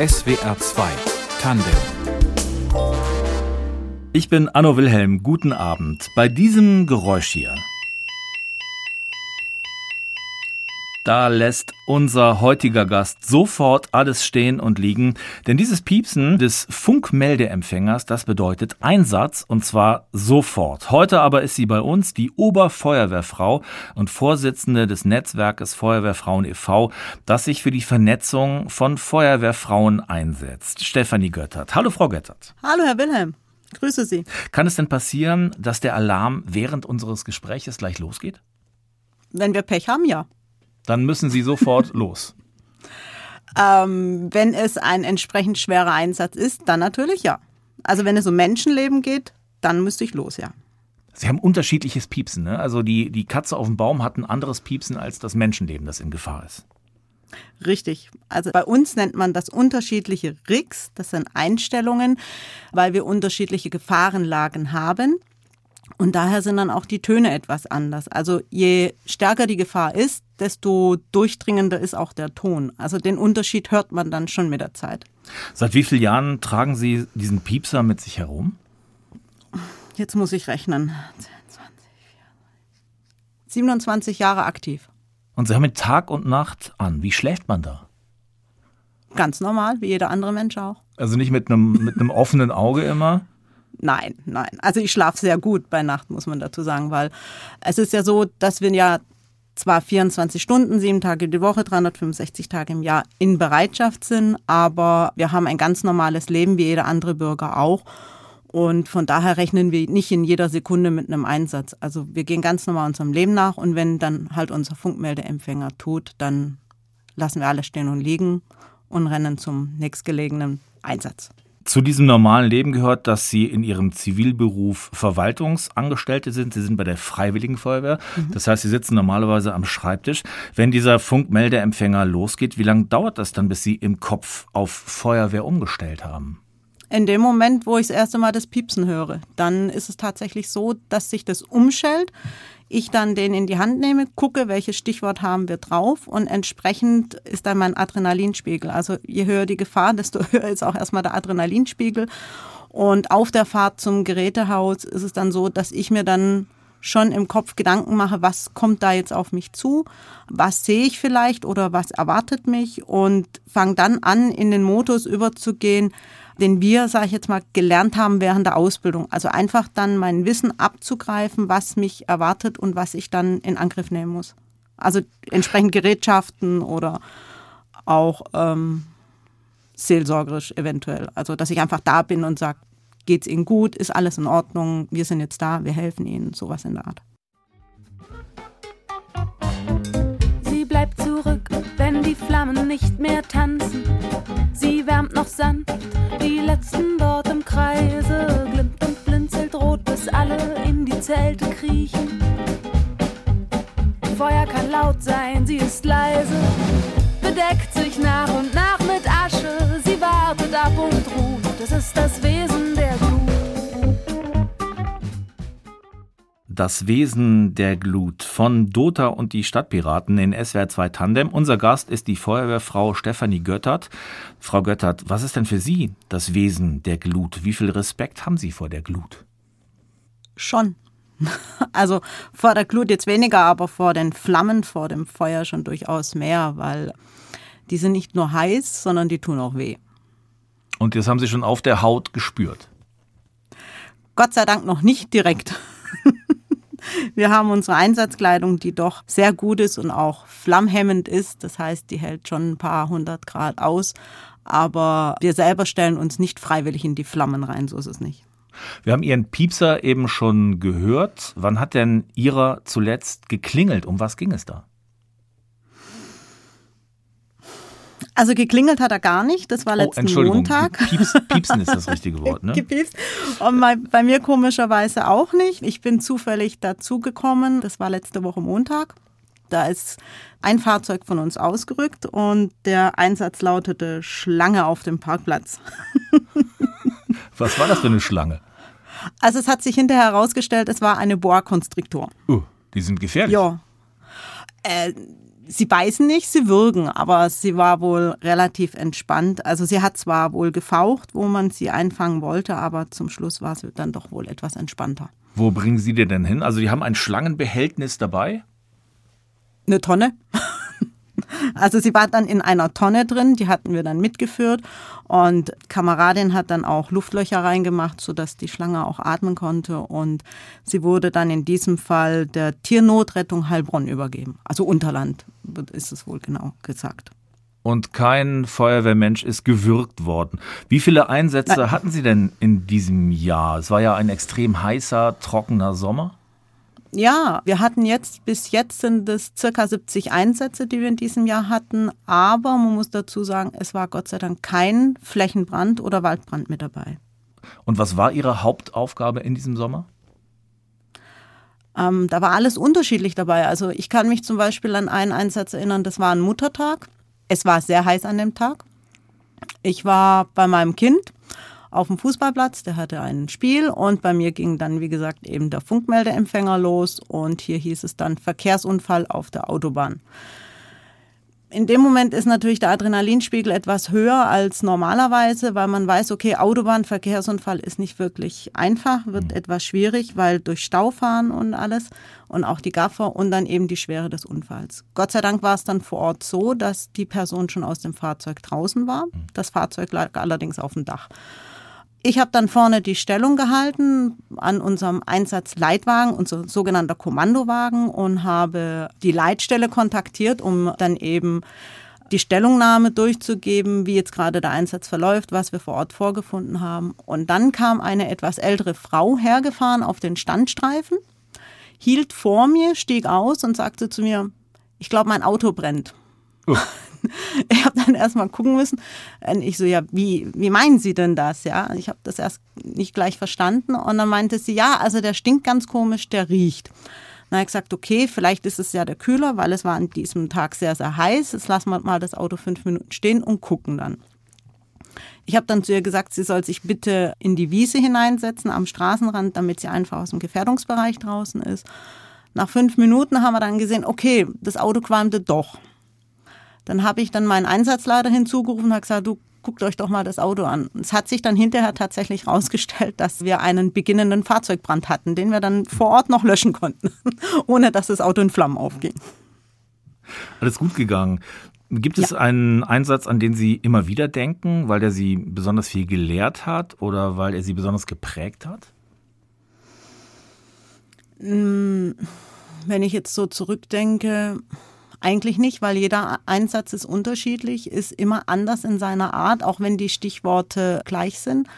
SWR 2 Tandem Ich bin Anno Wilhelm. Guten Abend. Bei diesem Geräusch hier Da lässt unser heutiger Gast sofort alles stehen und liegen, denn dieses Piepsen des Funkmeldeempfängers, das bedeutet Einsatz und zwar sofort. Heute aber ist sie bei uns die Oberfeuerwehrfrau und Vorsitzende des Netzwerkes Feuerwehrfrauen e.V., das sich für die Vernetzung von Feuerwehrfrauen einsetzt. Stefanie Göttert. Hallo Frau Göttert. Hallo Herr Wilhelm. Grüße Sie. Kann es denn passieren, dass der Alarm während unseres Gespräches gleich losgeht? Wenn wir Pech haben, ja. Dann müssen Sie sofort los. Ähm, wenn es ein entsprechend schwerer Einsatz ist, dann natürlich ja. Also wenn es um Menschenleben geht, dann müsste ich los, ja. Sie haben unterschiedliches Piepsen. Ne? Also die, die Katze auf dem Baum hat ein anderes Piepsen als das Menschenleben, das in Gefahr ist. Richtig. Also bei uns nennt man das unterschiedliche Rigs. Das sind Einstellungen, weil wir unterschiedliche Gefahrenlagen haben. Und daher sind dann auch die Töne etwas anders. Also je stärker die Gefahr ist, desto durchdringender ist auch der Ton. Also den Unterschied hört man dann schon mit der Zeit. Seit wie vielen Jahren tragen Sie diesen Piepser mit sich herum? Jetzt muss ich rechnen. 27 Jahre aktiv. Und Sie haben ihn Tag und Nacht an. Wie schläft man da? Ganz normal, wie jeder andere Mensch auch. Also nicht mit einem, mit einem offenen Auge immer? Nein, nein. Also ich schlafe sehr gut bei Nacht, muss man dazu sagen, weil es ist ja so, dass wir ja zwar 24 Stunden, sieben Tage die Woche, 365 Tage im Jahr in Bereitschaft sind, aber wir haben ein ganz normales Leben wie jeder andere Bürger auch. Und von daher rechnen wir nicht in jeder Sekunde mit einem Einsatz. Also wir gehen ganz normal unserem Leben nach und wenn dann halt unser Funkmeldeempfänger tut, dann lassen wir alles stehen und liegen und rennen zum nächstgelegenen Einsatz. Zu diesem normalen Leben gehört, dass Sie in Ihrem Zivilberuf Verwaltungsangestellte sind. Sie sind bei der Freiwilligen Feuerwehr. Mhm. Das heißt, Sie sitzen normalerweise am Schreibtisch. Wenn dieser Funkmeldeempfänger losgeht, wie lange dauert das dann, bis Sie im Kopf auf Feuerwehr umgestellt haben? In dem Moment, wo ich das erste Mal das Piepsen höre, dann ist es tatsächlich so, dass sich das umschaltet ich dann den in die Hand nehme, gucke, welches Stichwort haben wir drauf und entsprechend ist dann mein Adrenalinspiegel. Also je höher die Gefahr, desto höher ist auch erstmal der Adrenalinspiegel. Und auf der Fahrt zum Gerätehaus ist es dann so, dass ich mir dann schon im Kopf Gedanken mache, was kommt da jetzt auf mich zu, was sehe ich vielleicht oder was erwartet mich und fange dann an, in den Modus überzugehen, den wir, sage ich jetzt mal, gelernt haben während der Ausbildung. Also einfach dann mein Wissen abzugreifen, was mich erwartet und was ich dann in Angriff nehmen muss. Also entsprechend Gerätschaften oder auch ähm, seelsorgerisch eventuell. Also dass ich einfach da bin und sage, geht's Ihnen gut, ist alles in Ordnung, wir sind jetzt da, wir helfen Ihnen, sowas in der Art. Die Flammen nicht mehr tanzen. Sie wärmt noch sanft die letzten dort Das Wesen der Glut von Dota und die Stadtpiraten in SWR 2 Tandem. Unser Gast ist die Feuerwehrfrau Stefanie Göttert. Frau Göttert, was ist denn für Sie das Wesen der Glut? Wie viel Respekt haben Sie vor der Glut? Schon. Also vor der Glut jetzt weniger, aber vor den Flammen, vor dem Feuer schon durchaus mehr, weil die sind nicht nur heiß, sondern die tun auch weh. Und das haben Sie schon auf der Haut gespürt? Gott sei Dank noch nicht direkt. Wir haben unsere Einsatzkleidung, die doch sehr gut ist und auch flammhemmend ist. Das heißt, die hält schon ein paar hundert Grad aus. Aber wir selber stellen uns nicht freiwillig in die Flammen rein, so ist es nicht. Wir haben Ihren Piepser eben schon gehört. Wann hat denn Ihrer zuletzt geklingelt? Um was ging es da? Also geklingelt hat er gar nicht. Das war oh, letzten oh, Montag. Pieps, piepsen ist das richtige Wort, ne? Gepiepst. Und bei, bei mir komischerweise auch nicht. Ich bin zufällig dazugekommen. Das war letzte Woche Montag. Da ist ein Fahrzeug von uns ausgerückt und der Einsatz lautete Schlange auf dem Parkplatz. Was war das für eine Schlange? Also es hat sich hinterher herausgestellt, es war eine Boa Constrictor. Uh, die sind gefährlich. Ja. Äh, Sie beißen nicht, sie würgen, aber sie war wohl relativ entspannt. Also sie hat zwar wohl gefaucht, wo man sie einfangen wollte, aber zum Schluss war sie dann doch wohl etwas entspannter. Wo bringen Sie die denn hin? Also die haben ein Schlangenbehältnis dabei? Eine Tonne. Also sie war dann in einer Tonne drin, die hatten wir dann mitgeführt und Kameradin hat dann auch Luftlöcher reingemacht, sodass die Schlange auch atmen konnte und sie wurde dann in diesem Fall der Tiernotrettung Heilbronn übergeben. Also Unterland ist es wohl genau gesagt. Und kein Feuerwehrmensch ist gewürgt worden. Wie viele Einsätze Nein. hatten Sie denn in diesem Jahr? Es war ja ein extrem heißer, trockener Sommer. Ja, wir hatten jetzt, bis jetzt sind es circa 70 Einsätze, die wir in diesem Jahr hatten. Aber man muss dazu sagen, es war Gott sei Dank kein Flächenbrand oder Waldbrand mit dabei. Und was war Ihre Hauptaufgabe in diesem Sommer? Ähm, da war alles unterschiedlich dabei. Also ich kann mich zum Beispiel an einen Einsatz erinnern, das war ein Muttertag. Es war sehr heiß an dem Tag. Ich war bei meinem Kind auf dem Fußballplatz, der hatte ein Spiel und bei mir ging dann, wie gesagt, eben der Funkmeldeempfänger los und hier hieß es dann Verkehrsunfall auf der Autobahn. In dem Moment ist natürlich der Adrenalinspiegel etwas höher als normalerweise, weil man weiß, okay, Autobahnverkehrsunfall ist nicht wirklich einfach, wird mhm. etwas schwierig, weil durch Stau fahren und alles und auch die Gaffer und dann eben die Schwere des Unfalls. Gott sei Dank war es dann vor Ort so, dass die Person schon aus dem Fahrzeug draußen war. Mhm. Das Fahrzeug lag allerdings auf dem Dach. Ich habe dann vorne die Stellung gehalten an unserem Einsatzleitwagen, unser sogenannter Kommandowagen und habe die Leitstelle kontaktiert, um dann eben die Stellungnahme durchzugeben, wie jetzt gerade der Einsatz verläuft, was wir vor Ort vorgefunden haben. Und dann kam eine etwas ältere Frau hergefahren auf den Standstreifen, hielt vor mir, stieg aus und sagte zu mir, ich glaube, mein Auto brennt. Uh. ich habe dann erstmal gucken müssen. Und ich so, ja, wie, wie meinen Sie denn das? Ja, ich habe das erst nicht gleich verstanden. Und dann meinte sie, ja, also der stinkt ganz komisch, der riecht. Habe ich gesagt, okay, vielleicht ist es ja der Kühler, weil es war an diesem Tag sehr, sehr heiß. Jetzt lassen wir mal das Auto fünf Minuten stehen und gucken dann. Ich habe dann zu ihr gesagt, sie soll sich bitte in die Wiese hineinsetzen am Straßenrand, damit sie einfach aus dem Gefährdungsbereich draußen ist. Nach fünf Minuten haben wir dann gesehen, okay, das Auto qualmte doch. Dann habe ich dann meinen Einsatzleiter hinzugerufen und habe gesagt, du guckt euch doch mal das Auto an. Es hat sich dann hinterher tatsächlich herausgestellt, dass wir einen beginnenden Fahrzeugbrand hatten, den wir dann vor Ort noch löschen konnten, ohne dass das Auto in Flammen aufging. Alles gut gegangen. Gibt es ja. einen Einsatz, an den Sie immer wieder denken, weil der Sie besonders viel gelehrt hat oder weil er Sie besonders geprägt hat? Hm, wenn ich jetzt so zurückdenke, eigentlich nicht, weil jeder Einsatz ist unterschiedlich, ist immer anders in seiner Art, auch wenn die Stichworte gleich sind.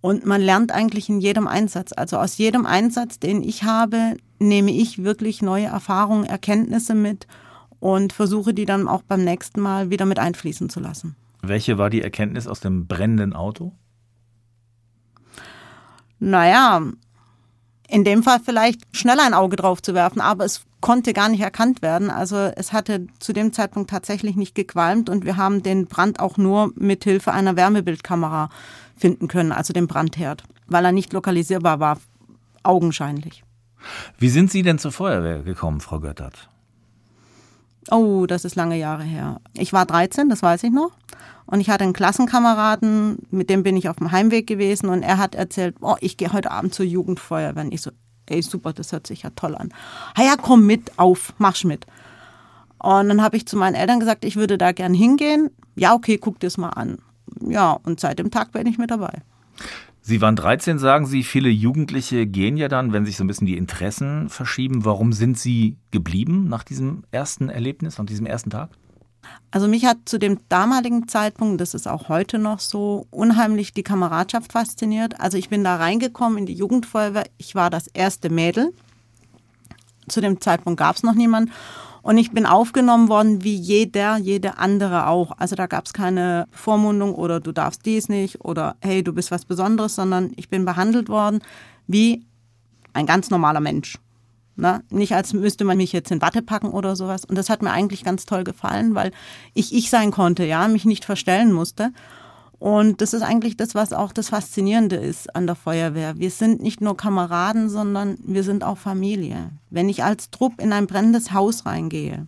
Und man lernt eigentlich in jedem Einsatz. Also aus jedem Einsatz, den ich habe, nehme ich wirklich neue Erfahrungen, Erkenntnisse mit und versuche die dann auch beim nächsten Mal wieder mit einfließen zu lassen. Welche war die Erkenntnis aus dem brennenden Auto? Naja, in dem Fall vielleicht schneller ein Auge drauf zu werfen, aber es konnte gar nicht erkannt werden. Also es hatte zu dem Zeitpunkt tatsächlich nicht gequalmt und wir haben den Brand auch nur mit Hilfe einer Wärmebildkamera finden können, also den Brandherd, weil er nicht lokalisierbar war, augenscheinlich. Wie sind Sie denn zur Feuerwehr gekommen, Frau Göttert? Oh, das ist lange Jahre her. Ich war 13, das weiß ich noch. Und ich hatte einen Klassenkameraden, mit dem bin ich auf dem Heimweg gewesen und er hat erzählt, oh, ich gehe heute Abend zur Jugendfeuerwehr. Und ich so, ey, super, das hört sich ja toll an. Ah ja, komm mit, auf, mach's mit. Und dann habe ich zu meinen Eltern gesagt, ich würde da gern hingehen. Ja, okay, guck dir das mal an. Ja, und seit dem Tag bin ich mit dabei. Sie waren 13, sagen Sie. Viele Jugendliche gehen ja dann, wenn sich so ein bisschen die Interessen verschieben. Warum sind Sie geblieben nach diesem ersten Erlebnis, nach diesem ersten Tag? Also mich hat zu dem damaligen Zeitpunkt, das ist auch heute noch so, unheimlich die Kameradschaft fasziniert. Also ich bin da reingekommen in die Jugendfeuerwehr. Ich war das erste Mädel. Zu dem Zeitpunkt gab es noch niemanden. Und ich bin aufgenommen worden wie jeder, jede andere auch. Also da gab es keine Vormundung oder du darfst dies nicht oder hey, du bist was Besonderes, sondern ich bin behandelt worden wie ein ganz normaler Mensch. Ne? Nicht als müsste man mich jetzt in Watte packen oder sowas. Und das hat mir eigentlich ganz toll gefallen, weil ich ich sein konnte, ja, mich nicht verstellen musste. Und das ist eigentlich das, was auch das Faszinierende ist an der Feuerwehr. Wir sind nicht nur Kameraden, sondern wir sind auch Familie. Wenn ich als Trupp in ein brennendes Haus reingehe,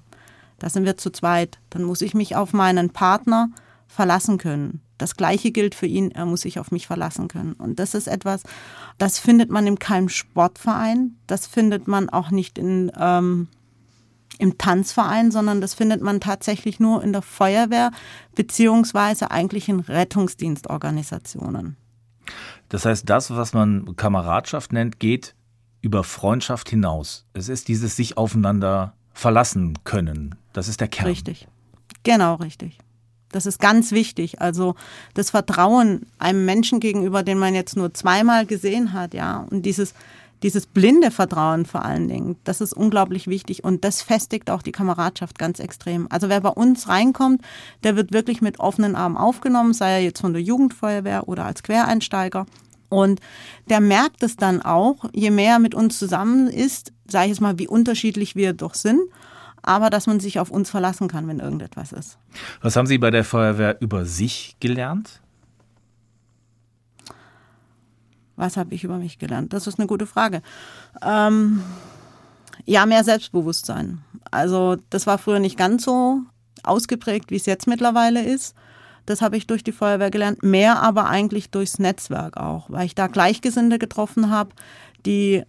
Da sind wir zu zweit. Dann muss ich mich auf meinen Partner verlassen können. Das Gleiche gilt für ihn, er muss sich auf mich verlassen können. Und das ist etwas, das findet man in keinem Sportverein, das findet man auch nicht in, ähm, im Tanzverein, sondern das findet man tatsächlich nur in der Feuerwehr beziehungsweise eigentlich in Rettungsdienstorganisationen. Das heißt, das, was man Kameradschaft nennt, geht über Freundschaft hinaus. Es ist dieses sich aufeinander verlassen können. Das ist der Kern. Richtig. Genau, richtig. Das ist ganz wichtig. Also das Vertrauen einem Menschen gegenüber, den man jetzt nur zweimal gesehen hat, ja, und dieses dieses blinde Vertrauen vor allen Dingen, das ist unglaublich wichtig und das festigt auch die Kameradschaft ganz extrem. Also wer bei uns reinkommt, der wird wirklich mit offenen Armen aufgenommen, sei er jetzt von der Jugendfeuerwehr oder als Quereinsteiger. Und der merkt es dann auch, je mehr er mit uns zusammen ist, sage ich jetzt mal, wie unterschiedlich wir doch sind aber dass man sich auf uns verlassen kann, wenn irgendetwas ist. Was haben Sie bei der Feuerwehr über sich gelernt? Was habe ich über mich gelernt? Das ist eine gute Frage. Ähm, ja, mehr Selbstbewusstsein. Also das war früher nicht ganz so ausgeprägt, wie es jetzt mittlerweile ist. Das habe ich durch die Feuerwehr gelernt. Mehr aber eigentlich durchs Netzwerk auch, weil ich da Gleichgesinnte getroffen habe, die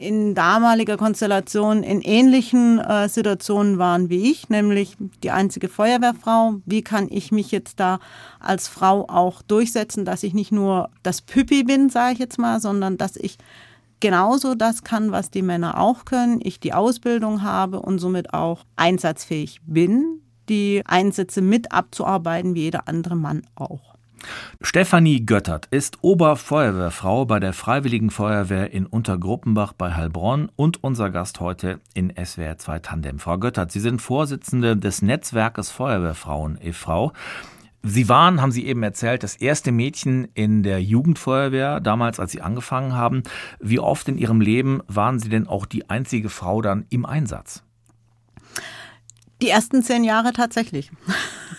in damaliger Konstellation in ähnlichen äh, Situationen waren wie ich, nämlich die einzige Feuerwehrfrau. Wie kann ich mich jetzt da als Frau auch durchsetzen, dass ich nicht nur das Püppi bin, sage ich jetzt mal, sondern dass ich genauso das kann, was die Männer auch können, ich die Ausbildung habe und somit auch einsatzfähig bin, die Einsätze mit abzuarbeiten, wie jeder andere Mann auch. Stefanie Göttert ist Oberfeuerwehrfrau bei der Freiwilligen Feuerwehr in Untergruppenbach bei Heilbronn und unser Gast heute in SWR 2 Tandem. Frau Göttert, Sie sind Vorsitzende des Netzwerkes Feuerwehrfrauen e.V. Sie waren, haben Sie eben erzählt, das erste Mädchen in der Jugendfeuerwehr, damals als Sie angefangen haben. Wie oft in Ihrem Leben waren Sie denn auch die einzige Frau dann im Einsatz? Die ersten zehn Jahre tatsächlich.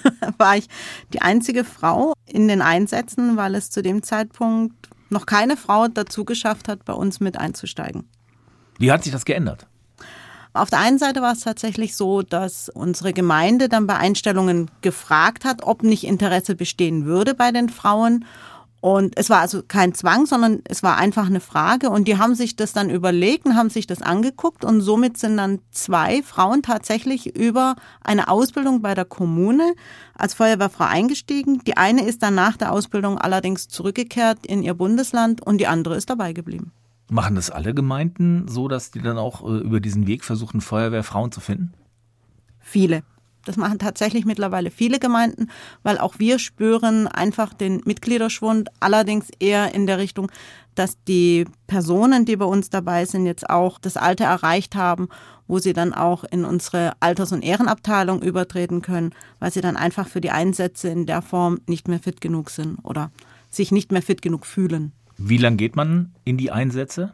war ich die einzige Frau in den Einsätzen, weil es zu dem Zeitpunkt noch keine Frau dazu geschafft hat, bei uns mit einzusteigen. Wie hat sich das geändert? Auf der einen Seite war es tatsächlich so, dass unsere Gemeinde dann bei Einstellungen gefragt hat, ob nicht Interesse bestehen würde bei den Frauen. Und es war also kein Zwang, sondern es war einfach eine Frage. Und die haben sich das dann überlegt und haben sich das angeguckt. Und somit sind dann zwei Frauen tatsächlich über eine Ausbildung bei der Kommune als Feuerwehrfrau eingestiegen. Die eine ist dann nach der Ausbildung allerdings zurückgekehrt in ihr Bundesland und die andere ist dabei geblieben. Machen das alle Gemeinden so, dass die dann auch äh, über diesen Weg versuchen, Feuerwehrfrauen zu finden? Viele. Das machen tatsächlich mittlerweile viele Gemeinden, weil auch wir spüren einfach den Mitgliederschwund, allerdings eher in der Richtung, dass die Personen, die bei uns dabei sind, jetzt auch das Alter erreicht haben, wo sie dann auch in unsere Alters- und Ehrenabteilung übertreten können, weil sie dann einfach für die Einsätze in der Form nicht mehr fit genug sind oder sich nicht mehr fit genug fühlen. Wie lang geht man in die Einsätze?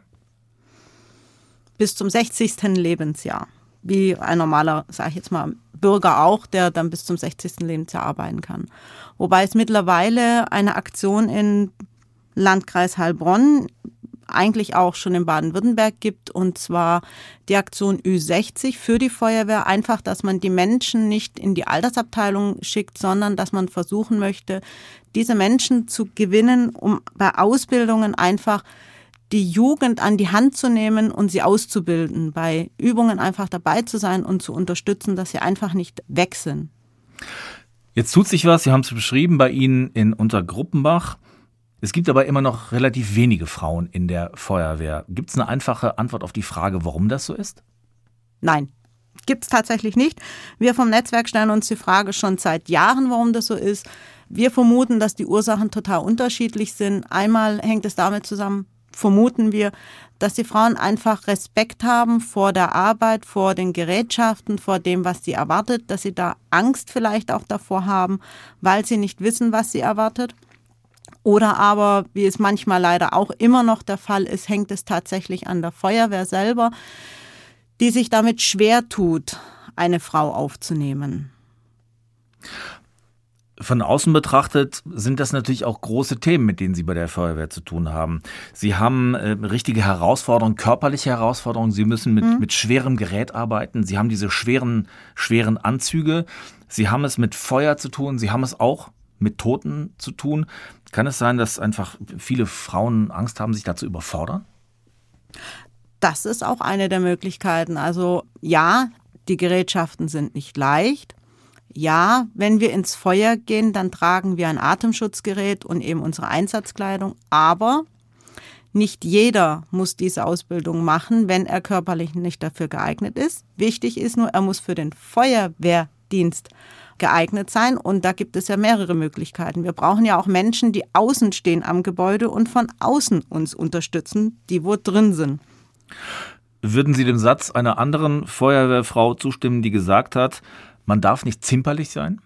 Bis zum 60. Lebensjahr. Wie ein normaler, sage ich jetzt mal, Bürger auch, der dann bis zum 60. Lebensjahr arbeiten kann. Wobei es mittlerweile eine Aktion im Landkreis Heilbronn eigentlich auch schon in Baden-Württemberg gibt, und zwar die Aktion Ü60 für die Feuerwehr. Einfach, dass man die Menschen nicht in die Altersabteilung schickt, sondern dass man versuchen möchte, diese Menschen zu gewinnen, um bei Ausbildungen einfach die Jugend an die Hand zu nehmen und sie auszubilden, bei Übungen einfach dabei zu sein und zu unterstützen, dass sie einfach nicht weg sind. Jetzt tut sich was, Sie haben es beschrieben, bei Ihnen in Untergruppenbach. Es gibt aber immer noch relativ wenige Frauen in der Feuerwehr. Gibt es eine einfache Antwort auf die Frage, warum das so ist? Nein, gibt es tatsächlich nicht. Wir vom Netzwerk stellen uns die Frage schon seit Jahren, warum das so ist. Wir vermuten, dass die Ursachen total unterschiedlich sind. Einmal hängt es damit zusammen, vermuten wir, dass die Frauen einfach Respekt haben vor der Arbeit, vor den Gerätschaften, vor dem, was sie erwartet, dass sie da Angst vielleicht auch davor haben, weil sie nicht wissen, was sie erwartet. Oder aber, wie es manchmal leider auch immer noch der Fall ist, hängt es tatsächlich an der Feuerwehr selber, die sich damit schwer tut, eine Frau aufzunehmen. Von außen betrachtet sind das natürlich auch große Themen, mit denen Sie bei der Feuerwehr zu tun haben. Sie haben äh, richtige Herausforderungen, körperliche Herausforderungen. Sie müssen mit, mhm. mit schwerem Gerät arbeiten. Sie haben diese schweren, schweren Anzüge. Sie haben es mit Feuer zu tun. Sie haben es auch mit Toten zu tun. Kann es sein, dass einfach viele Frauen Angst haben, sich da zu überfordern? Das ist auch eine der Möglichkeiten. Also ja, die Gerätschaften sind nicht leicht. Ja, wenn wir ins Feuer gehen, dann tragen wir ein Atemschutzgerät und eben unsere Einsatzkleidung. Aber nicht jeder muss diese Ausbildung machen, wenn er körperlich nicht dafür geeignet ist. Wichtig ist nur, er muss für den Feuerwehrdienst geeignet sein. Und da gibt es ja mehrere Möglichkeiten. Wir brauchen ja auch Menschen, die außen stehen am Gebäude und von außen uns unterstützen, die wo drin sind. Würden Sie dem Satz einer anderen Feuerwehrfrau zustimmen, die gesagt hat, man darf nicht zimperlich sein?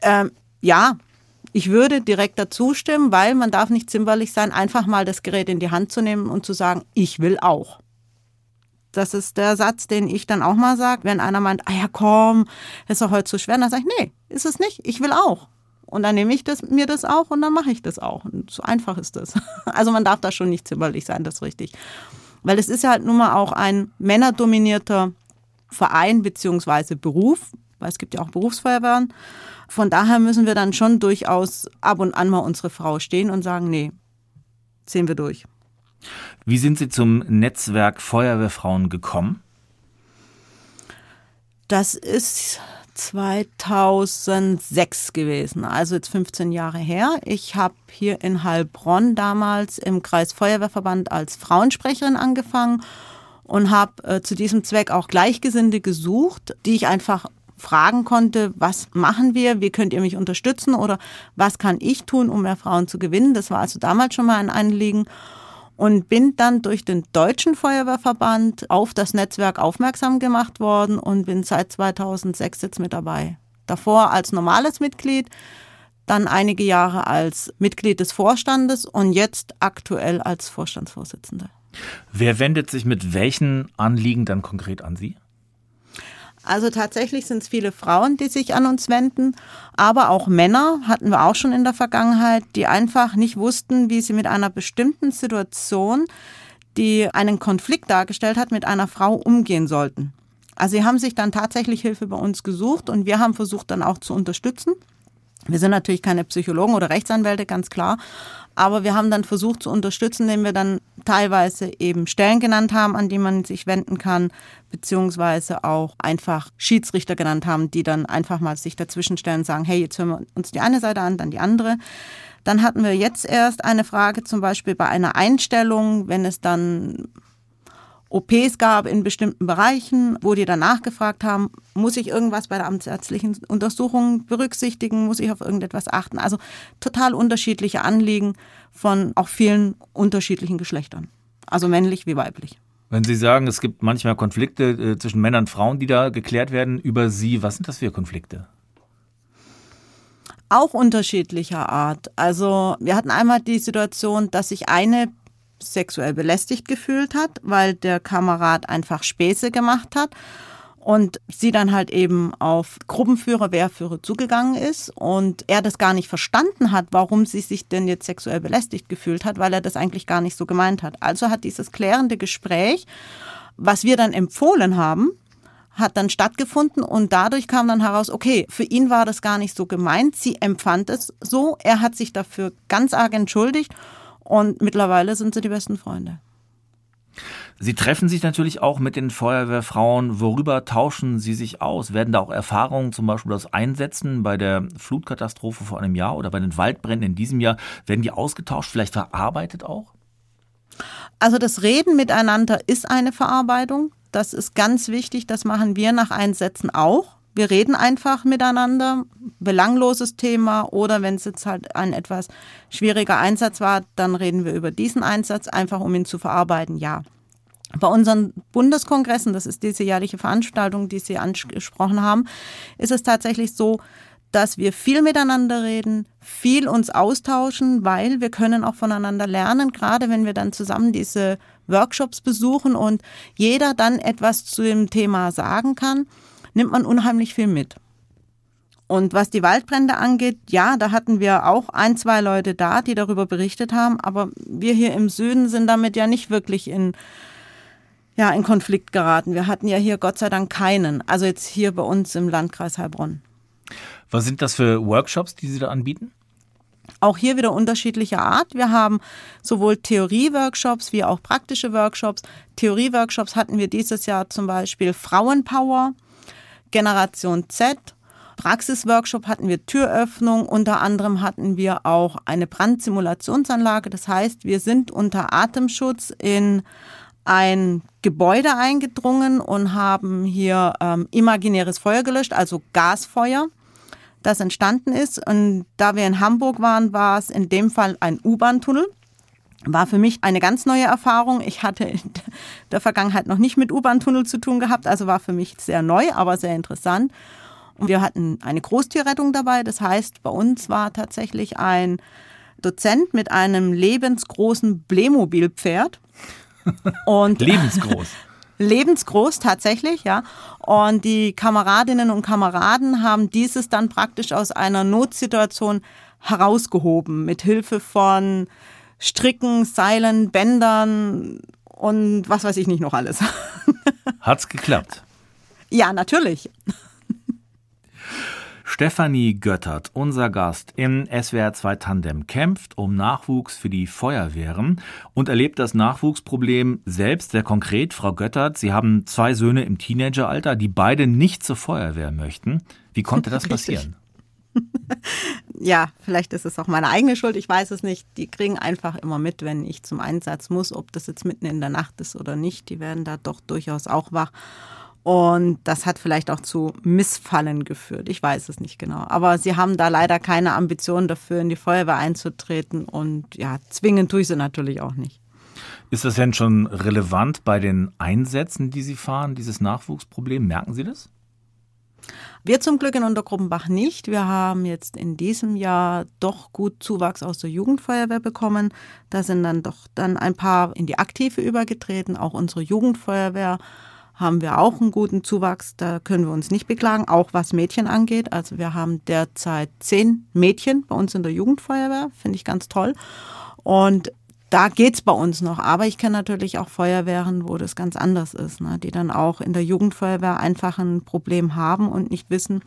Ähm, ja, ich würde direkt dazu stimmen, weil man darf nicht zimperlich sein, einfach mal das Gerät in die Hand zu nehmen und zu sagen, ich will auch. Das ist der Satz, den ich dann auch mal sage, wenn einer meint, ah ja komm, ist doch heute zu schwer, dann sage ich, nee, ist es nicht, ich will auch. Und dann nehme ich das, mir das auch und dann mache ich das auch. Und so einfach ist das. Also man darf da schon nicht zimperlich sein, das ist richtig. Weil es ist ja halt nun mal auch ein männerdominierter Verein beziehungsweise Beruf, weil es gibt ja auch Berufsfeuerwehren. Von daher müssen wir dann schon durchaus ab und an mal unsere Frau stehen und sagen, nee, ziehen wir durch. Wie sind Sie zum Netzwerk Feuerwehrfrauen gekommen? Das ist 2006 gewesen, also jetzt 15 Jahre her. Ich habe hier in Heilbronn damals im Kreis Feuerwehrverband als Frauensprecherin angefangen und habe äh, zu diesem Zweck auch Gleichgesinnte gesucht, die ich einfach fragen konnte, was machen wir, wie könnt ihr mich unterstützen oder was kann ich tun, um mehr Frauen zu gewinnen. Das war also damals schon mal ein Anliegen und bin dann durch den Deutschen Feuerwehrverband auf das Netzwerk aufmerksam gemacht worden und bin seit 2006 jetzt mit dabei. Davor als normales Mitglied, dann einige Jahre als Mitglied des Vorstandes und jetzt aktuell als Vorstandsvorsitzende. Wer wendet sich mit welchen Anliegen dann konkret an Sie? Also tatsächlich sind es viele Frauen, die sich an uns wenden, aber auch Männer hatten wir auch schon in der Vergangenheit, die einfach nicht wussten, wie sie mit einer bestimmten Situation, die einen Konflikt dargestellt hat, mit einer Frau umgehen sollten. Also sie haben sich dann tatsächlich Hilfe bei uns gesucht und wir haben versucht dann auch zu unterstützen. Wir sind natürlich keine Psychologen oder Rechtsanwälte, ganz klar. Aber wir haben dann versucht zu unterstützen, indem wir dann teilweise eben Stellen genannt haben, an die man sich wenden kann, beziehungsweise auch einfach Schiedsrichter genannt haben, die dann einfach mal sich dazwischen stellen und sagen, hey, jetzt hören wir uns die eine Seite an, dann die andere. Dann hatten wir jetzt erst eine Frage zum Beispiel bei einer Einstellung, wenn es dann OPs gab in bestimmten Bereichen, wo die danach gefragt haben, muss ich irgendwas bei der amtsärztlichen Untersuchung berücksichtigen, muss ich auf irgendetwas achten. Also total unterschiedliche Anliegen von auch vielen unterschiedlichen Geschlechtern, also männlich wie weiblich. Wenn Sie sagen, es gibt manchmal Konflikte äh, zwischen Männern und Frauen, die da geklärt werden über Sie, was sind das für Konflikte? Auch unterschiedlicher Art. Also wir hatten einmal die Situation, dass sich eine sexuell belästigt gefühlt hat, weil der Kamerad einfach Späße gemacht hat und sie dann halt eben auf Gruppenführer, Wehrführer zugegangen ist und er das gar nicht verstanden hat, warum sie sich denn jetzt sexuell belästigt gefühlt hat, weil er das eigentlich gar nicht so gemeint hat. Also hat dieses klärende Gespräch, was wir dann empfohlen haben, hat dann stattgefunden und dadurch kam dann heraus, okay, für ihn war das gar nicht so gemeint, sie empfand es so, er hat sich dafür ganz arg entschuldigt und mittlerweile sind sie die besten Freunde. Sie treffen sich natürlich auch mit den Feuerwehrfrauen. Worüber tauschen Sie sich aus? Werden da auch Erfahrungen, zum Beispiel das Einsetzen bei der Flutkatastrophe vor einem Jahr oder bei den Waldbränden in diesem Jahr, werden die ausgetauscht, vielleicht verarbeitet auch? Also das Reden miteinander ist eine Verarbeitung. Das ist ganz wichtig. Das machen wir nach Einsätzen auch. Wir reden einfach miteinander, belangloses Thema oder wenn es jetzt halt ein etwas schwieriger Einsatz war, dann reden wir über diesen Einsatz, einfach um ihn zu verarbeiten, ja. Bei unseren Bundeskongressen, das ist diese jährliche Veranstaltung, die Sie angesprochen haben, ist es tatsächlich so, dass wir viel miteinander reden, viel uns austauschen, weil wir können auch voneinander lernen, gerade wenn wir dann zusammen diese Workshops besuchen und jeder dann etwas zu dem Thema sagen kann nimmt man unheimlich viel mit. Und was die Waldbrände angeht, ja, da hatten wir auch ein, zwei Leute da, die darüber berichtet haben, aber wir hier im Süden sind damit ja nicht wirklich in ja, in Konflikt geraten. Wir hatten ja hier Gott sei Dank keinen. Also jetzt hier bei uns im Landkreis Heilbronn. Was sind das für Workshops, die Sie da anbieten? Auch hier wieder unterschiedlicher Art. Wir haben sowohl Theorie-Workshops wie auch praktische Workshops. Theorie-Workshops hatten wir dieses Jahr zum Beispiel Frauenpower, Generation Z. Praxisworkshop hatten wir Türöffnung. Unter anderem hatten wir auch eine Brandsimulationsanlage. Das heißt, wir sind unter Atemschutz in ein Gebäude eingedrungen und haben hier ähm, imaginäres Feuer gelöscht, also Gasfeuer, das entstanden ist. Und da wir in Hamburg waren, war es in dem Fall ein U-Bahn-Tunnel. War für mich eine ganz neue Erfahrung. Ich hatte in der Vergangenheit noch nicht mit U-Bahn-Tunnel zu tun gehabt, also war für mich sehr neu, aber sehr interessant. Und wir hatten eine Großtierrettung dabei. Das heißt, bei uns war tatsächlich ein Dozent mit einem lebensgroßen Blämobil-Pferd und lebensgroß. lebensgroß tatsächlich, ja. Und die Kameradinnen und Kameraden haben dieses dann praktisch aus einer Notsituation herausgehoben mit Hilfe von Stricken, Seilen, Bändern und was weiß ich nicht noch alles. Hat's geklappt? Ja, natürlich. Stefanie Göttert, unser Gast im SWR 2 Tandem, kämpft um Nachwuchs für die Feuerwehren und erlebt das Nachwuchsproblem selbst sehr konkret. Frau Göttert, Sie haben zwei Söhne im Teenageralter, die beide nicht zur Feuerwehr möchten. Wie konnte das passieren? ja, vielleicht ist es auch meine eigene Schuld, ich weiß es nicht. Die kriegen einfach immer mit, wenn ich zum Einsatz muss, ob das jetzt mitten in der Nacht ist oder nicht. Die werden da doch durchaus auch wach. Und das hat vielleicht auch zu Missfallen geführt. Ich weiß es nicht genau. Aber sie haben da leider keine Ambition dafür, in die Feuerwehr einzutreten. Und ja, zwingen tue ich sie natürlich auch nicht. Ist das denn schon relevant bei den Einsätzen, die Sie fahren, dieses Nachwuchsproblem? Merken Sie das? Wir zum Glück in Untergruppenbach nicht. Wir haben jetzt in diesem Jahr doch gut Zuwachs aus der Jugendfeuerwehr bekommen. Da sind dann doch dann ein paar in die Aktive übergetreten. Auch unsere Jugendfeuerwehr haben wir auch einen guten Zuwachs. Da können wir uns nicht beklagen, auch was Mädchen angeht. Also wir haben derzeit zehn Mädchen bei uns in der Jugendfeuerwehr, finde ich ganz toll. Und da geht's bei uns noch. Aber ich kenne natürlich auch Feuerwehren, wo das ganz anders ist, ne? die dann auch in der Jugendfeuerwehr einfach ein Problem haben und nicht wissen,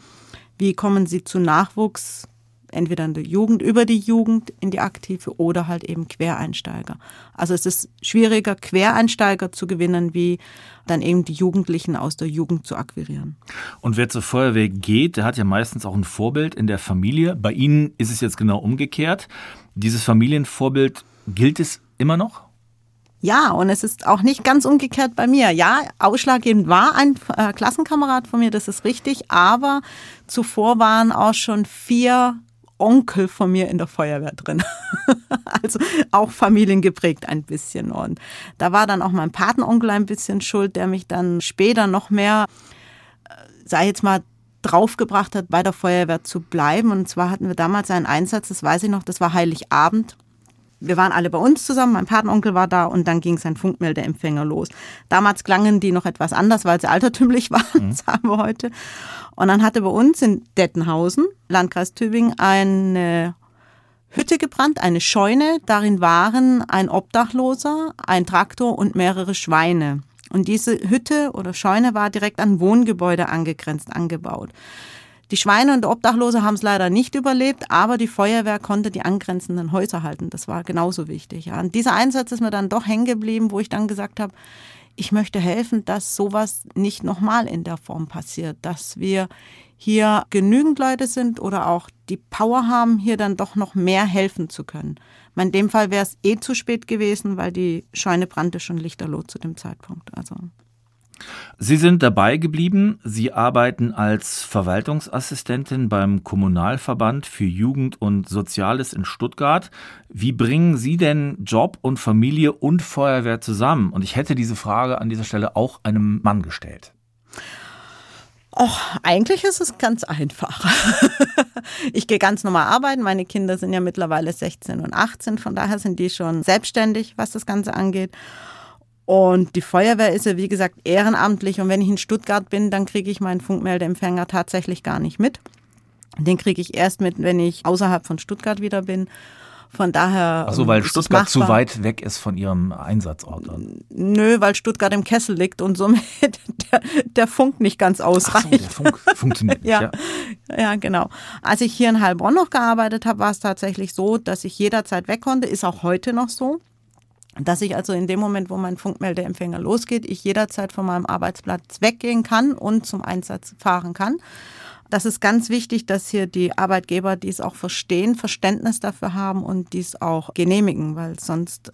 wie kommen sie zu Nachwuchs entweder in der Jugend, über die Jugend in die Aktive oder halt eben Quereinsteiger. Also es ist schwieriger, Quereinsteiger zu gewinnen, wie dann eben die Jugendlichen aus der Jugend zu akquirieren. Und wer zur Feuerwehr geht, der hat ja meistens auch ein Vorbild in der Familie. Bei Ihnen ist es jetzt genau umgekehrt. Dieses Familienvorbild gilt es immer noch? Ja, und es ist auch nicht ganz umgekehrt bei mir. Ja, ausschlaggebend war ein äh, Klassenkamerad von mir, das ist richtig, aber zuvor waren auch schon vier Onkel von mir in der Feuerwehr drin. also auch familiengeprägt ein bisschen. Und da war dann auch mein Patenonkel ein bisschen schuld, der mich dann später noch mehr, äh, sei jetzt mal, draufgebracht hat, bei der Feuerwehr zu bleiben. Und zwar hatten wir damals einen Einsatz, das weiß ich noch, das war Heiligabend wir waren alle bei uns zusammen, mein Patenonkel war da und dann ging sein Funkmeldeempfänger los. Damals klangen die noch etwas anders, weil sie altertümlich waren, mhm. sagen wir heute. Und dann hatte bei uns in Dettenhausen, Landkreis Tübingen, eine Hütte gebrannt, eine Scheune. Darin waren ein Obdachloser, ein Traktor und mehrere Schweine. Und diese Hütte oder Scheune war direkt an Wohngebäude angegrenzt, angebaut. Die Schweine und Obdachlose haben es leider nicht überlebt, aber die Feuerwehr konnte die angrenzenden Häuser halten. Das war genauso wichtig. Ja. Und dieser Einsatz ist mir dann doch hängen geblieben, wo ich dann gesagt habe, ich möchte helfen, dass sowas nicht nochmal in der Form passiert, dass wir hier genügend Leute sind oder auch die Power haben, hier dann doch noch mehr helfen zu können. In dem Fall wäre es eh zu spät gewesen, weil die Scheune brannte schon lichterloh zu dem Zeitpunkt. Also Sie sind dabei geblieben. Sie arbeiten als Verwaltungsassistentin beim Kommunalverband für Jugend und Soziales in Stuttgart. Wie bringen Sie denn Job und Familie und Feuerwehr zusammen? Und ich hätte diese Frage an dieser Stelle auch einem Mann gestellt. Och, eigentlich ist es ganz einfach. ich gehe ganz normal arbeiten. Meine Kinder sind ja mittlerweile 16 und 18, von daher sind die schon selbstständig, was das Ganze angeht. Und die Feuerwehr ist ja, wie gesagt, ehrenamtlich. Und wenn ich in Stuttgart bin, dann kriege ich meinen Funkmeldeempfänger tatsächlich gar nicht mit. Den kriege ich erst mit, wenn ich außerhalb von Stuttgart wieder bin. Von daher. Ach so, weil Stuttgart zu weit weg ist von Ihrem Einsatzort. Dann. Nö, weil Stuttgart im Kessel liegt und somit der, der Funk nicht ganz ausreicht. Ach so, der Funk funktioniert nicht, ja. ja. Ja, genau. Als ich hier in Heilbronn noch gearbeitet habe, war es tatsächlich so, dass ich jederzeit weg konnte. Ist auch heute noch so. Dass ich also in dem Moment, wo mein Funkmeldeempfänger losgeht, ich jederzeit von meinem Arbeitsplatz weggehen kann und zum Einsatz fahren kann. Das ist ganz wichtig, dass hier die Arbeitgeber dies auch verstehen, Verständnis dafür haben und dies auch genehmigen, weil sonst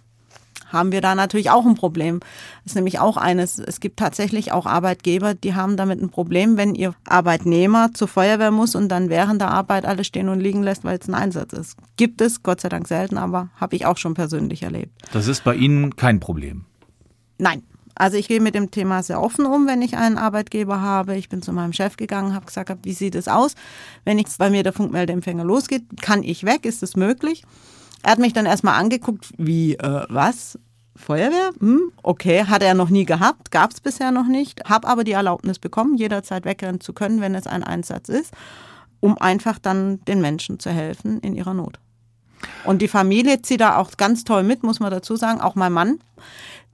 haben wir da natürlich auch ein Problem. Das ist nämlich auch eines. Es gibt tatsächlich auch Arbeitgeber, die haben damit ein Problem, wenn ihr Arbeitnehmer zur Feuerwehr muss und dann während der Arbeit alles stehen und liegen lässt, weil es ein Einsatz ist. Gibt es, Gott sei Dank selten, aber habe ich auch schon persönlich erlebt. Das ist bei Ihnen kein Problem. Nein, also ich gehe mit dem Thema sehr offen um, wenn ich einen Arbeitgeber habe. Ich bin zu meinem Chef gegangen, habe gesagt, wie sieht es aus? Wenn ich bei mir der Funkmeldeempfänger losgeht, kann ich weg? Ist es möglich? Er hat mich dann erstmal angeguckt, wie, äh, was? Feuerwehr? Hm, okay, hat er noch nie gehabt, gab es bisher noch nicht. Habe aber die Erlaubnis bekommen, jederzeit wegrennen zu können, wenn es ein Einsatz ist, um einfach dann den Menschen zu helfen in ihrer Not. Und die Familie zieht da auch ganz toll mit, muss man dazu sagen. Auch mein Mann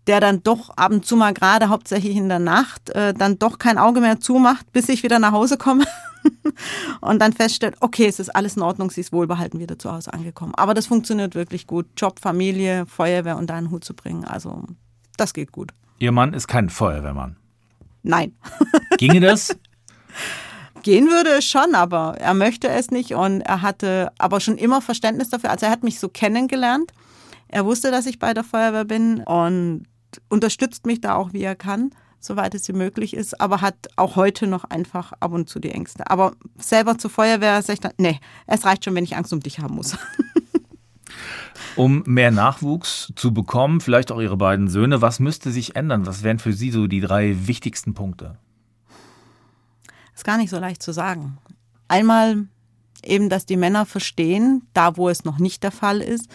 der dann doch ab und zu mal gerade hauptsächlich in der Nacht äh, dann doch kein Auge mehr zumacht, bis ich wieder nach Hause komme und dann feststellt, okay, es ist alles in Ordnung, sie ist wohlbehalten wieder zu Hause angekommen. Aber das funktioniert wirklich gut. Job, Familie, Feuerwehr unter einen Hut zu bringen, also das geht gut. Ihr Mann ist kein Feuerwehrmann? Nein. Ginge das? Gehen würde es schon, aber er möchte es nicht und er hatte aber schon immer Verständnis dafür. Also er hat mich so kennengelernt. Er wusste, dass ich bei der Feuerwehr bin und unterstützt mich da auch, wie er kann, soweit es ihm möglich ist, aber hat auch heute noch einfach ab und zu die Ängste. Aber selber zur Feuerwehr ich dann, nee, es reicht schon, wenn ich Angst um dich haben muss. um mehr Nachwuchs zu bekommen, vielleicht auch Ihre beiden Söhne, was müsste sich ändern? Was wären für Sie so die drei wichtigsten Punkte? Ist gar nicht so leicht zu sagen. Einmal eben, dass die Männer verstehen, da wo es noch nicht der Fall ist,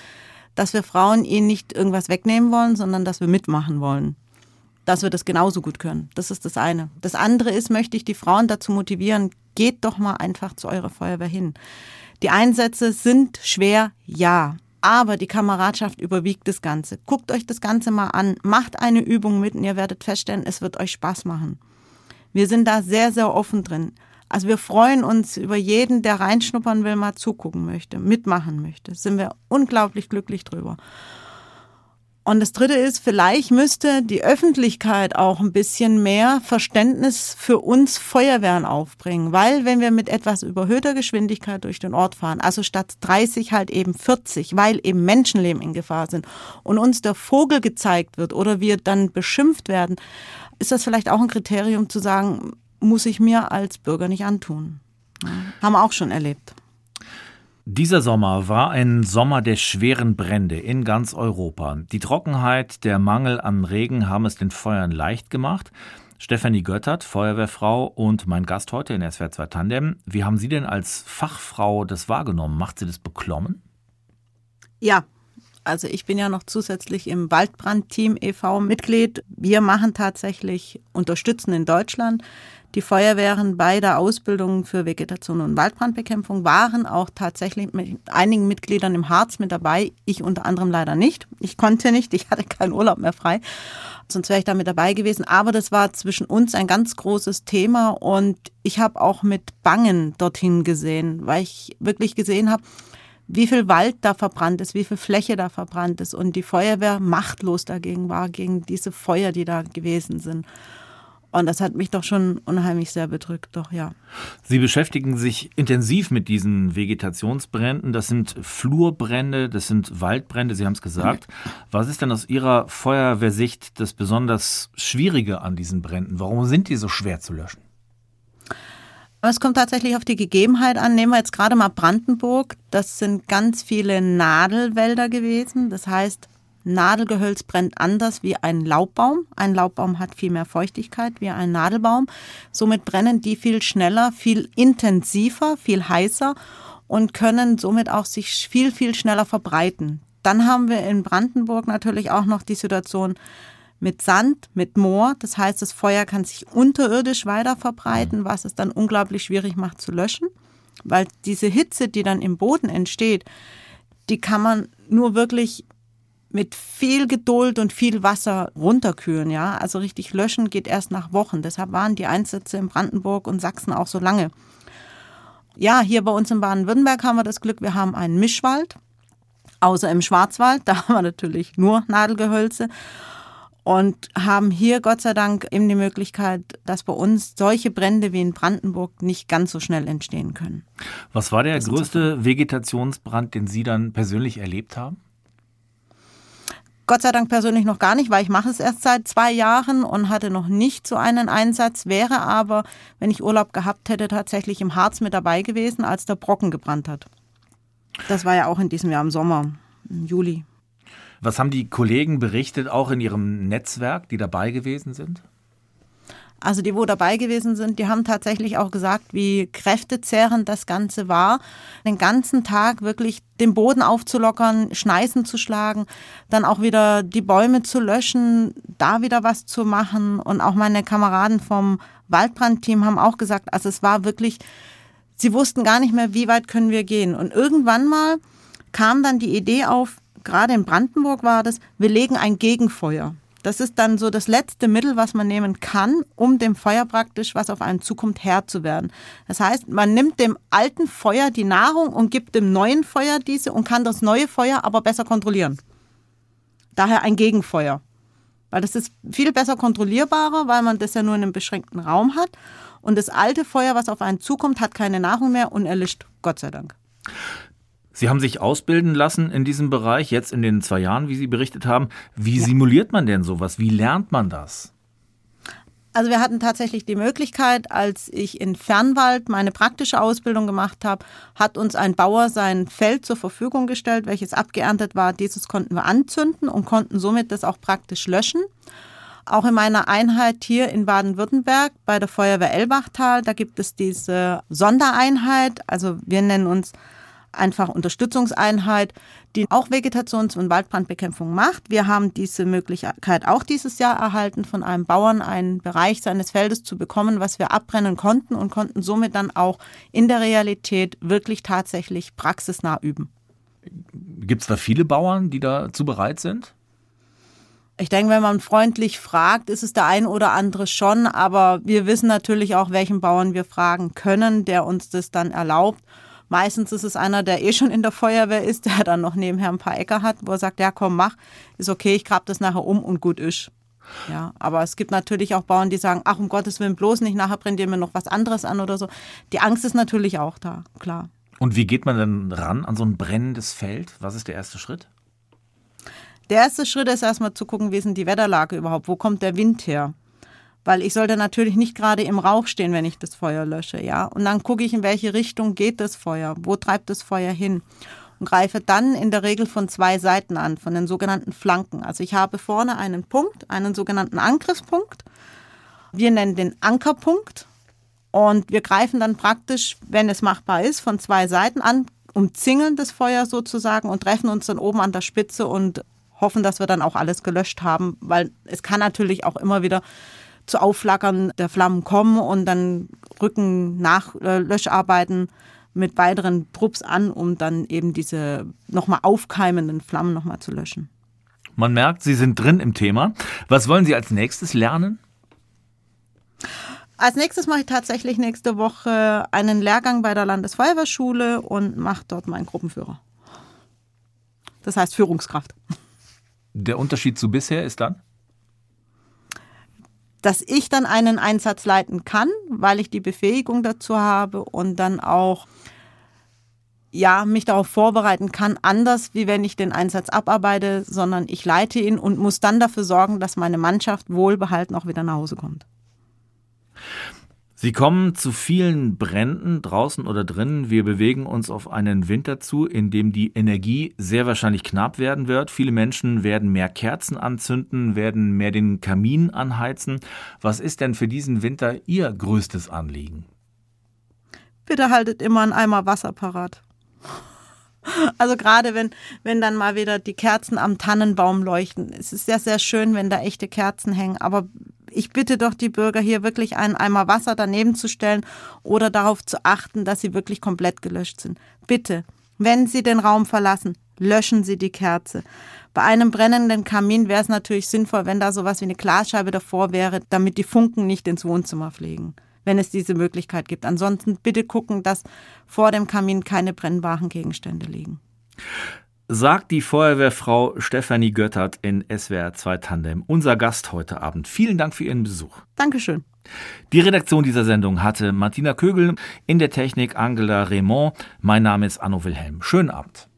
dass wir Frauen ihnen nicht irgendwas wegnehmen wollen, sondern dass wir mitmachen wollen. Dass wir das genauso gut können. Das ist das eine. Das andere ist, möchte ich die Frauen dazu motivieren, geht doch mal einfach zu eurer Feuerwehr hin. Die Einsätze sind schwer, ja. Aber die Kameradschaft überwiegt das Ganze. Guckt euch das Ganze mal an, macht eine Übung mit und ihr werdet feststellen, es wird euch Spaß machen. Wir sind da sehr, sehr offen drin. Also wir freuen uns über jeden, der reinschnuppern will, mal zugucken möchte, mitmachen möchte. Sind wir unglaublich glücklich drüber. Und das Dritte ist, vielleicht müsste die Öffentlichkeit auch ein bisschen mehr Verständnis für uns Feuerwehren aufbringen, weil wenn wir mit etwas überhöhter Geschwindigkeit durch den Ort fahren, also statt 30 halt eben 40, weil eben Menschenleben in Gefahr sind und uns der Vogel gezeigt wird oder wir dann beschimpft werden, ist das vielleicht auch ein Kriterium zu sagen, muss ich mir als Bürger nicht antun. Ja, haben wir auch schon erlebt. Dieser Sommer war ein Sommer der schweren Brände in ganz Europa. Die Trockenheit, der Mangel an Regen haben es den Feuern leicht gemacht. Stefanie Göttert, Feuerwehrfrau und mein Gast heute in SWR 2 Tandem. Wie haben Sie denn als Fachfrau das wahrgenommen? Macht Sie das beklommen? Ja, also ich bin ja noch zusätzlich im Waldbrandteam e.V. Mitglied. Wir machen tatsächlich Unterstützen in Deutschland die Feuerwehren bei der Ausbildung für Vegetation und Waldbrandbekämpfung waren auch tatsächlich mit einigen Mitgliedern im Harz mit dabei. Ich unter anderem leider nicht. Ich konnte nicht, ich hatte keinen Urlaub mehr frei. Sonst wäre ich da mit dabei gewesen. Aber das war zwischen uns ein ganz großes Thema und ich habe auch mit Bangen dorthin gesehen, weil ich wirklich gesehen habe, wie viel Wald da verbrannt ist, wie viel Fläche da verbrannt ist und die Feuerwehr machtlos dagegen war, gegen diese Feuer, die da gewesen sind. Und das hat mich doch schon unheimlich sehr bedrückt, doch ja. Sie beschäftigen sich intensiv mit diesen Vegetationsbränden. Das sind Flurbrände, das sind Waldbrände, Sie haben es gesagt. Was ist denn aus Ihrer Feuerwehrsicht das besonders Schwierige an diesen Bränden? Warum sind die so schwer zu löschen? Es kommt tatsächlich auf die Gegebenheit an. Nehmen wir jetzt gerade mal Brandenburg. Das sind ganz viele Nadelwälder gewesen. Das heißt, Nadelgehölz brennt anders wie ein Laubbaum. Ein Laubbaum hat viel mehr Feuchtigkeit wie ein Nadelbaum. Somit brennen die viel schneller, viel intensiver, viel heißer und können somit auch sich viel, viel schneller verbreiten. Dann haben wir in Brandenburg natürlich auch noch die Situation mit Sand, mit Moor. Das heißt, das Feuer kann sich unterirdisch weiter verbreiten, was es dann unglaublich schwierig macht zu löschen weil diese Hitze, die dann im Boden entsteht, die kann man nur wirklich mit viel Geduld und viel Wasser runterkühlen, ja. Also richtig löschen geht erst nach Wochen. Deshalb waren die Einsätze in Brandenburg und Sachsen auch so lange. Ja, hier bei uns in Baden-Württemberg haben wir das Glück, wir haben einen Mischwald. Außer im Schwarzwald, da haben wir natürlich nur Nadelgehölze und haben hier Gott sei Dank eben die Möglichkeit, dass bei uns solche Brände wie in Brandenburg nicht ganz so schnell entstehen können. Was war der größte Vegetationsbrand, den Sie dann persönlich erlebt haben? Gott sei Dank persönlich noch gar nicht, weil ich mache es erst seit zwei Jahren und hatte noch nicht so einen Einsatz, wäre aber, wenn ich Urlaub gehabt hätte, tatsächlich im Harz mit dabei gewesen, als der Brocken gebrannt hat. Das war ja auch in diesem Jahr im Sommer, im Juli. Was haben die Kollegen berichtet, auch in ihrem Netzwerk, die dabei gewesen sind? Also die, wo dabei gewesen sind, die haben tatsächlich auch gesagt, wie kräftezehrend das Ganze war, den ganzen Tag wirklich den Boden aufzulockern, Schneisen zu schlagen, dann auch wieder die Bäume zu löschen, da wieder was zu machen. Und auch meine Kameraden vom Waldbrandteam haben auch gesagt, also es war wirklich, sie wussten gar nicht mehr, wie weit können wir gehen. Und irgendwann mal kam dann die Idee auf, gerade in Brandenburg war das, wir legen ein Gegenfeuer. Das ist dann so das letzte Mittel, was man nehmen kann, um dem Feuer praktisch, was auf einen zukommt, Herr zu werden. Das heißt, man nimmt dem alten Feuer die Nahrung und gibt dem neuen Feuer diese und kann das neue Feuer aber besser kontrollieren. Daher ein Gegenfeuer. Weil das ist viel besser kontrollierbarer, weil man das ja nur in einem beschränkten Raum hat. Und das alte Feuer, was auf einen zukommt, hat keine Nahrung mehr und erlischt, Gott sei Dank. Sie haben sich ausbilden lassen in diesem Bereich, jetzt in den zwei Jahren, wie Sie berichtet haben. Wie ja. simuliert man denn sowas? Wie lernt man das? Also wir hatten tatsächlich die Möglichkeit, als ich in Fernwald meine praktische Ausbildung gemacht habe, hat uns ein Bauer sein Feld zur Verfügung gestellt, welches abgeerntet war. Dieses konnten wir anzünden und konnten somit das auch praktisch löschen. Auch in meiner Einheit hier in Baden-Württemberg bei der Feuerwehr Elbachtal, da gibt es diese Sondereinheit. Also wir nennen uns einfach Unterstützungseinheit, die auch Vegetations- und Waldbrandbekämpfung macht. Wir haben diese Möglichkeit auch dieses Jahr erhalten, von einem Bauern einen Bereich seines Feldes zu bekommen, was wir abbrennen konnten und konnten somit dann auch in der Realität wirklich tatsächlich praxisnah üben. Gibt es da viele Bauern, die dazu bereit sind? Ich denke, wenn man freundlich fragt, ist es der ein oder andere schon, aber wir wissen natürlich auch, welchen Bauern wir fragen können, der uns das dann erlaubt. Meistens ist es einer, der eh schon in der Feuerwehr ist, der dann noch nebenher ein paar Äcker hat, wo er sagt, ja komm, mach, ist okay, ich grab das nachher um und gut ist. Ja, aber es gibt natürlich auch Bauern, die sagen, ach um Gottes Willen bloß nicht, nachher brennt ihr mir noch was anderes an oder so. Die Angst ist natürlich auch da, klar. Und wie geht man denn ran an so ein brennendes Feld? Was ist der erste Schritt? Der erste Schritt ist erstmal zu gucken, wie ist denn die Wetterlage überhaupt? Wo kommt der Wind her? Weil ich sollte natürlich nicht gerade im Rauch stehen, wenn ich das Feuer lösche, ja. Und dann gucke ich, in welche Richtung geht das Feuer, wo treibt das Feuer hin und greife dann in der Regel von zwei Seiten an, von den sogenannten Flanken. Also ich habe vorne einen Punkt, einen sogenannten Angriffspunkt. Wir nennen den Ankerpunkt und wir greifen dann praktisch, wenn es machbar ist, von zwei Seiten an, umzingeln das Feuer sozusagen und treffen uns dann oben an der Spitze und hoffen, dass wir dann auch alles gelöscht haben, weil es kann natürlich auch immer wieder zu Aufflackern der Flammen kommen und dann rücken Nachlöscharbeiten mit weiteren Trupps an, um dann eben diese nochmal aufkeimenden Flammen nochmal zu löschen. Man merkt, Sie sind drin im Thema. Was wollen Sie als nächstes lernen? Als nächstes mache ich tatsächlich nächste Woche einen Lehrgang bei der Landesfeuerwehrschule und mache dort meinen Gruppenführer. Das heißt Führungskraft. Der Unterschied zu bisher ist dann? Dass ich dann einen Einsatz leiten kann, weil ich die Befähigung dazu habe und dann auch ja, mich darauf vorbereiten kann, anders wie wenn ich den Einsatz abarbeite, sondern ich leite ihn und muss dann dafür sorgen, dass meine Mannschaft wohlbehalten auch wieder nach Hause kommt. Sie kommen zu vielen Bränden draußen oder drinnen. Wir bewegen uns auf einen Winter zu, in dem die Energie sehr wahrscheinlich knapp werden wird. Viele Menschen werden mehr Kerzen anzünden, werden mehr den Kamin anheizen. Was ist denn für diesen Winter Ihr größtes Anliegen? Bitte haltet immer einen Eimer Wasser parat. Also gerade wenn, wenn dann mal wieder die Kerzen am Tannenbaum leuchten. Es ist sehr, sehr schön, wenn da echte Kerzen hängen. Aber ich bitte doch die Bürger hier wirklich einen Eimer Wasser daneben zu stellen oder darauf zu achten, dass sie wirklich komplett gelöscht sind. Bitte, wenn Sie den Raum verlassen, löschen Sie die Kerze. Bei einem brennenden Kamin wäre es natürlich sinnvoll, wenn da sowas wie eine Glasscheibe davor wäre, damit die Funken nicht ins Wohnzimmer fliegen, wenn es diese Möglichkeit gibt. Ansonsten bitte gucken, dass vor dem Kamin keine brennbaren Gegenstände liegen. Sagt die Feuerwehrfrau Stefanie Göttert in SWR 2 Tandem, unser Gast heute Abend. Vielen Dank für Ihren Besuch. Dankeschön. Die Redaktion dieser Sendung hatte Martina Kögel, in der Technik Angela Raymond. Mein Name ist Anno Wilhelm. Schönen Abend.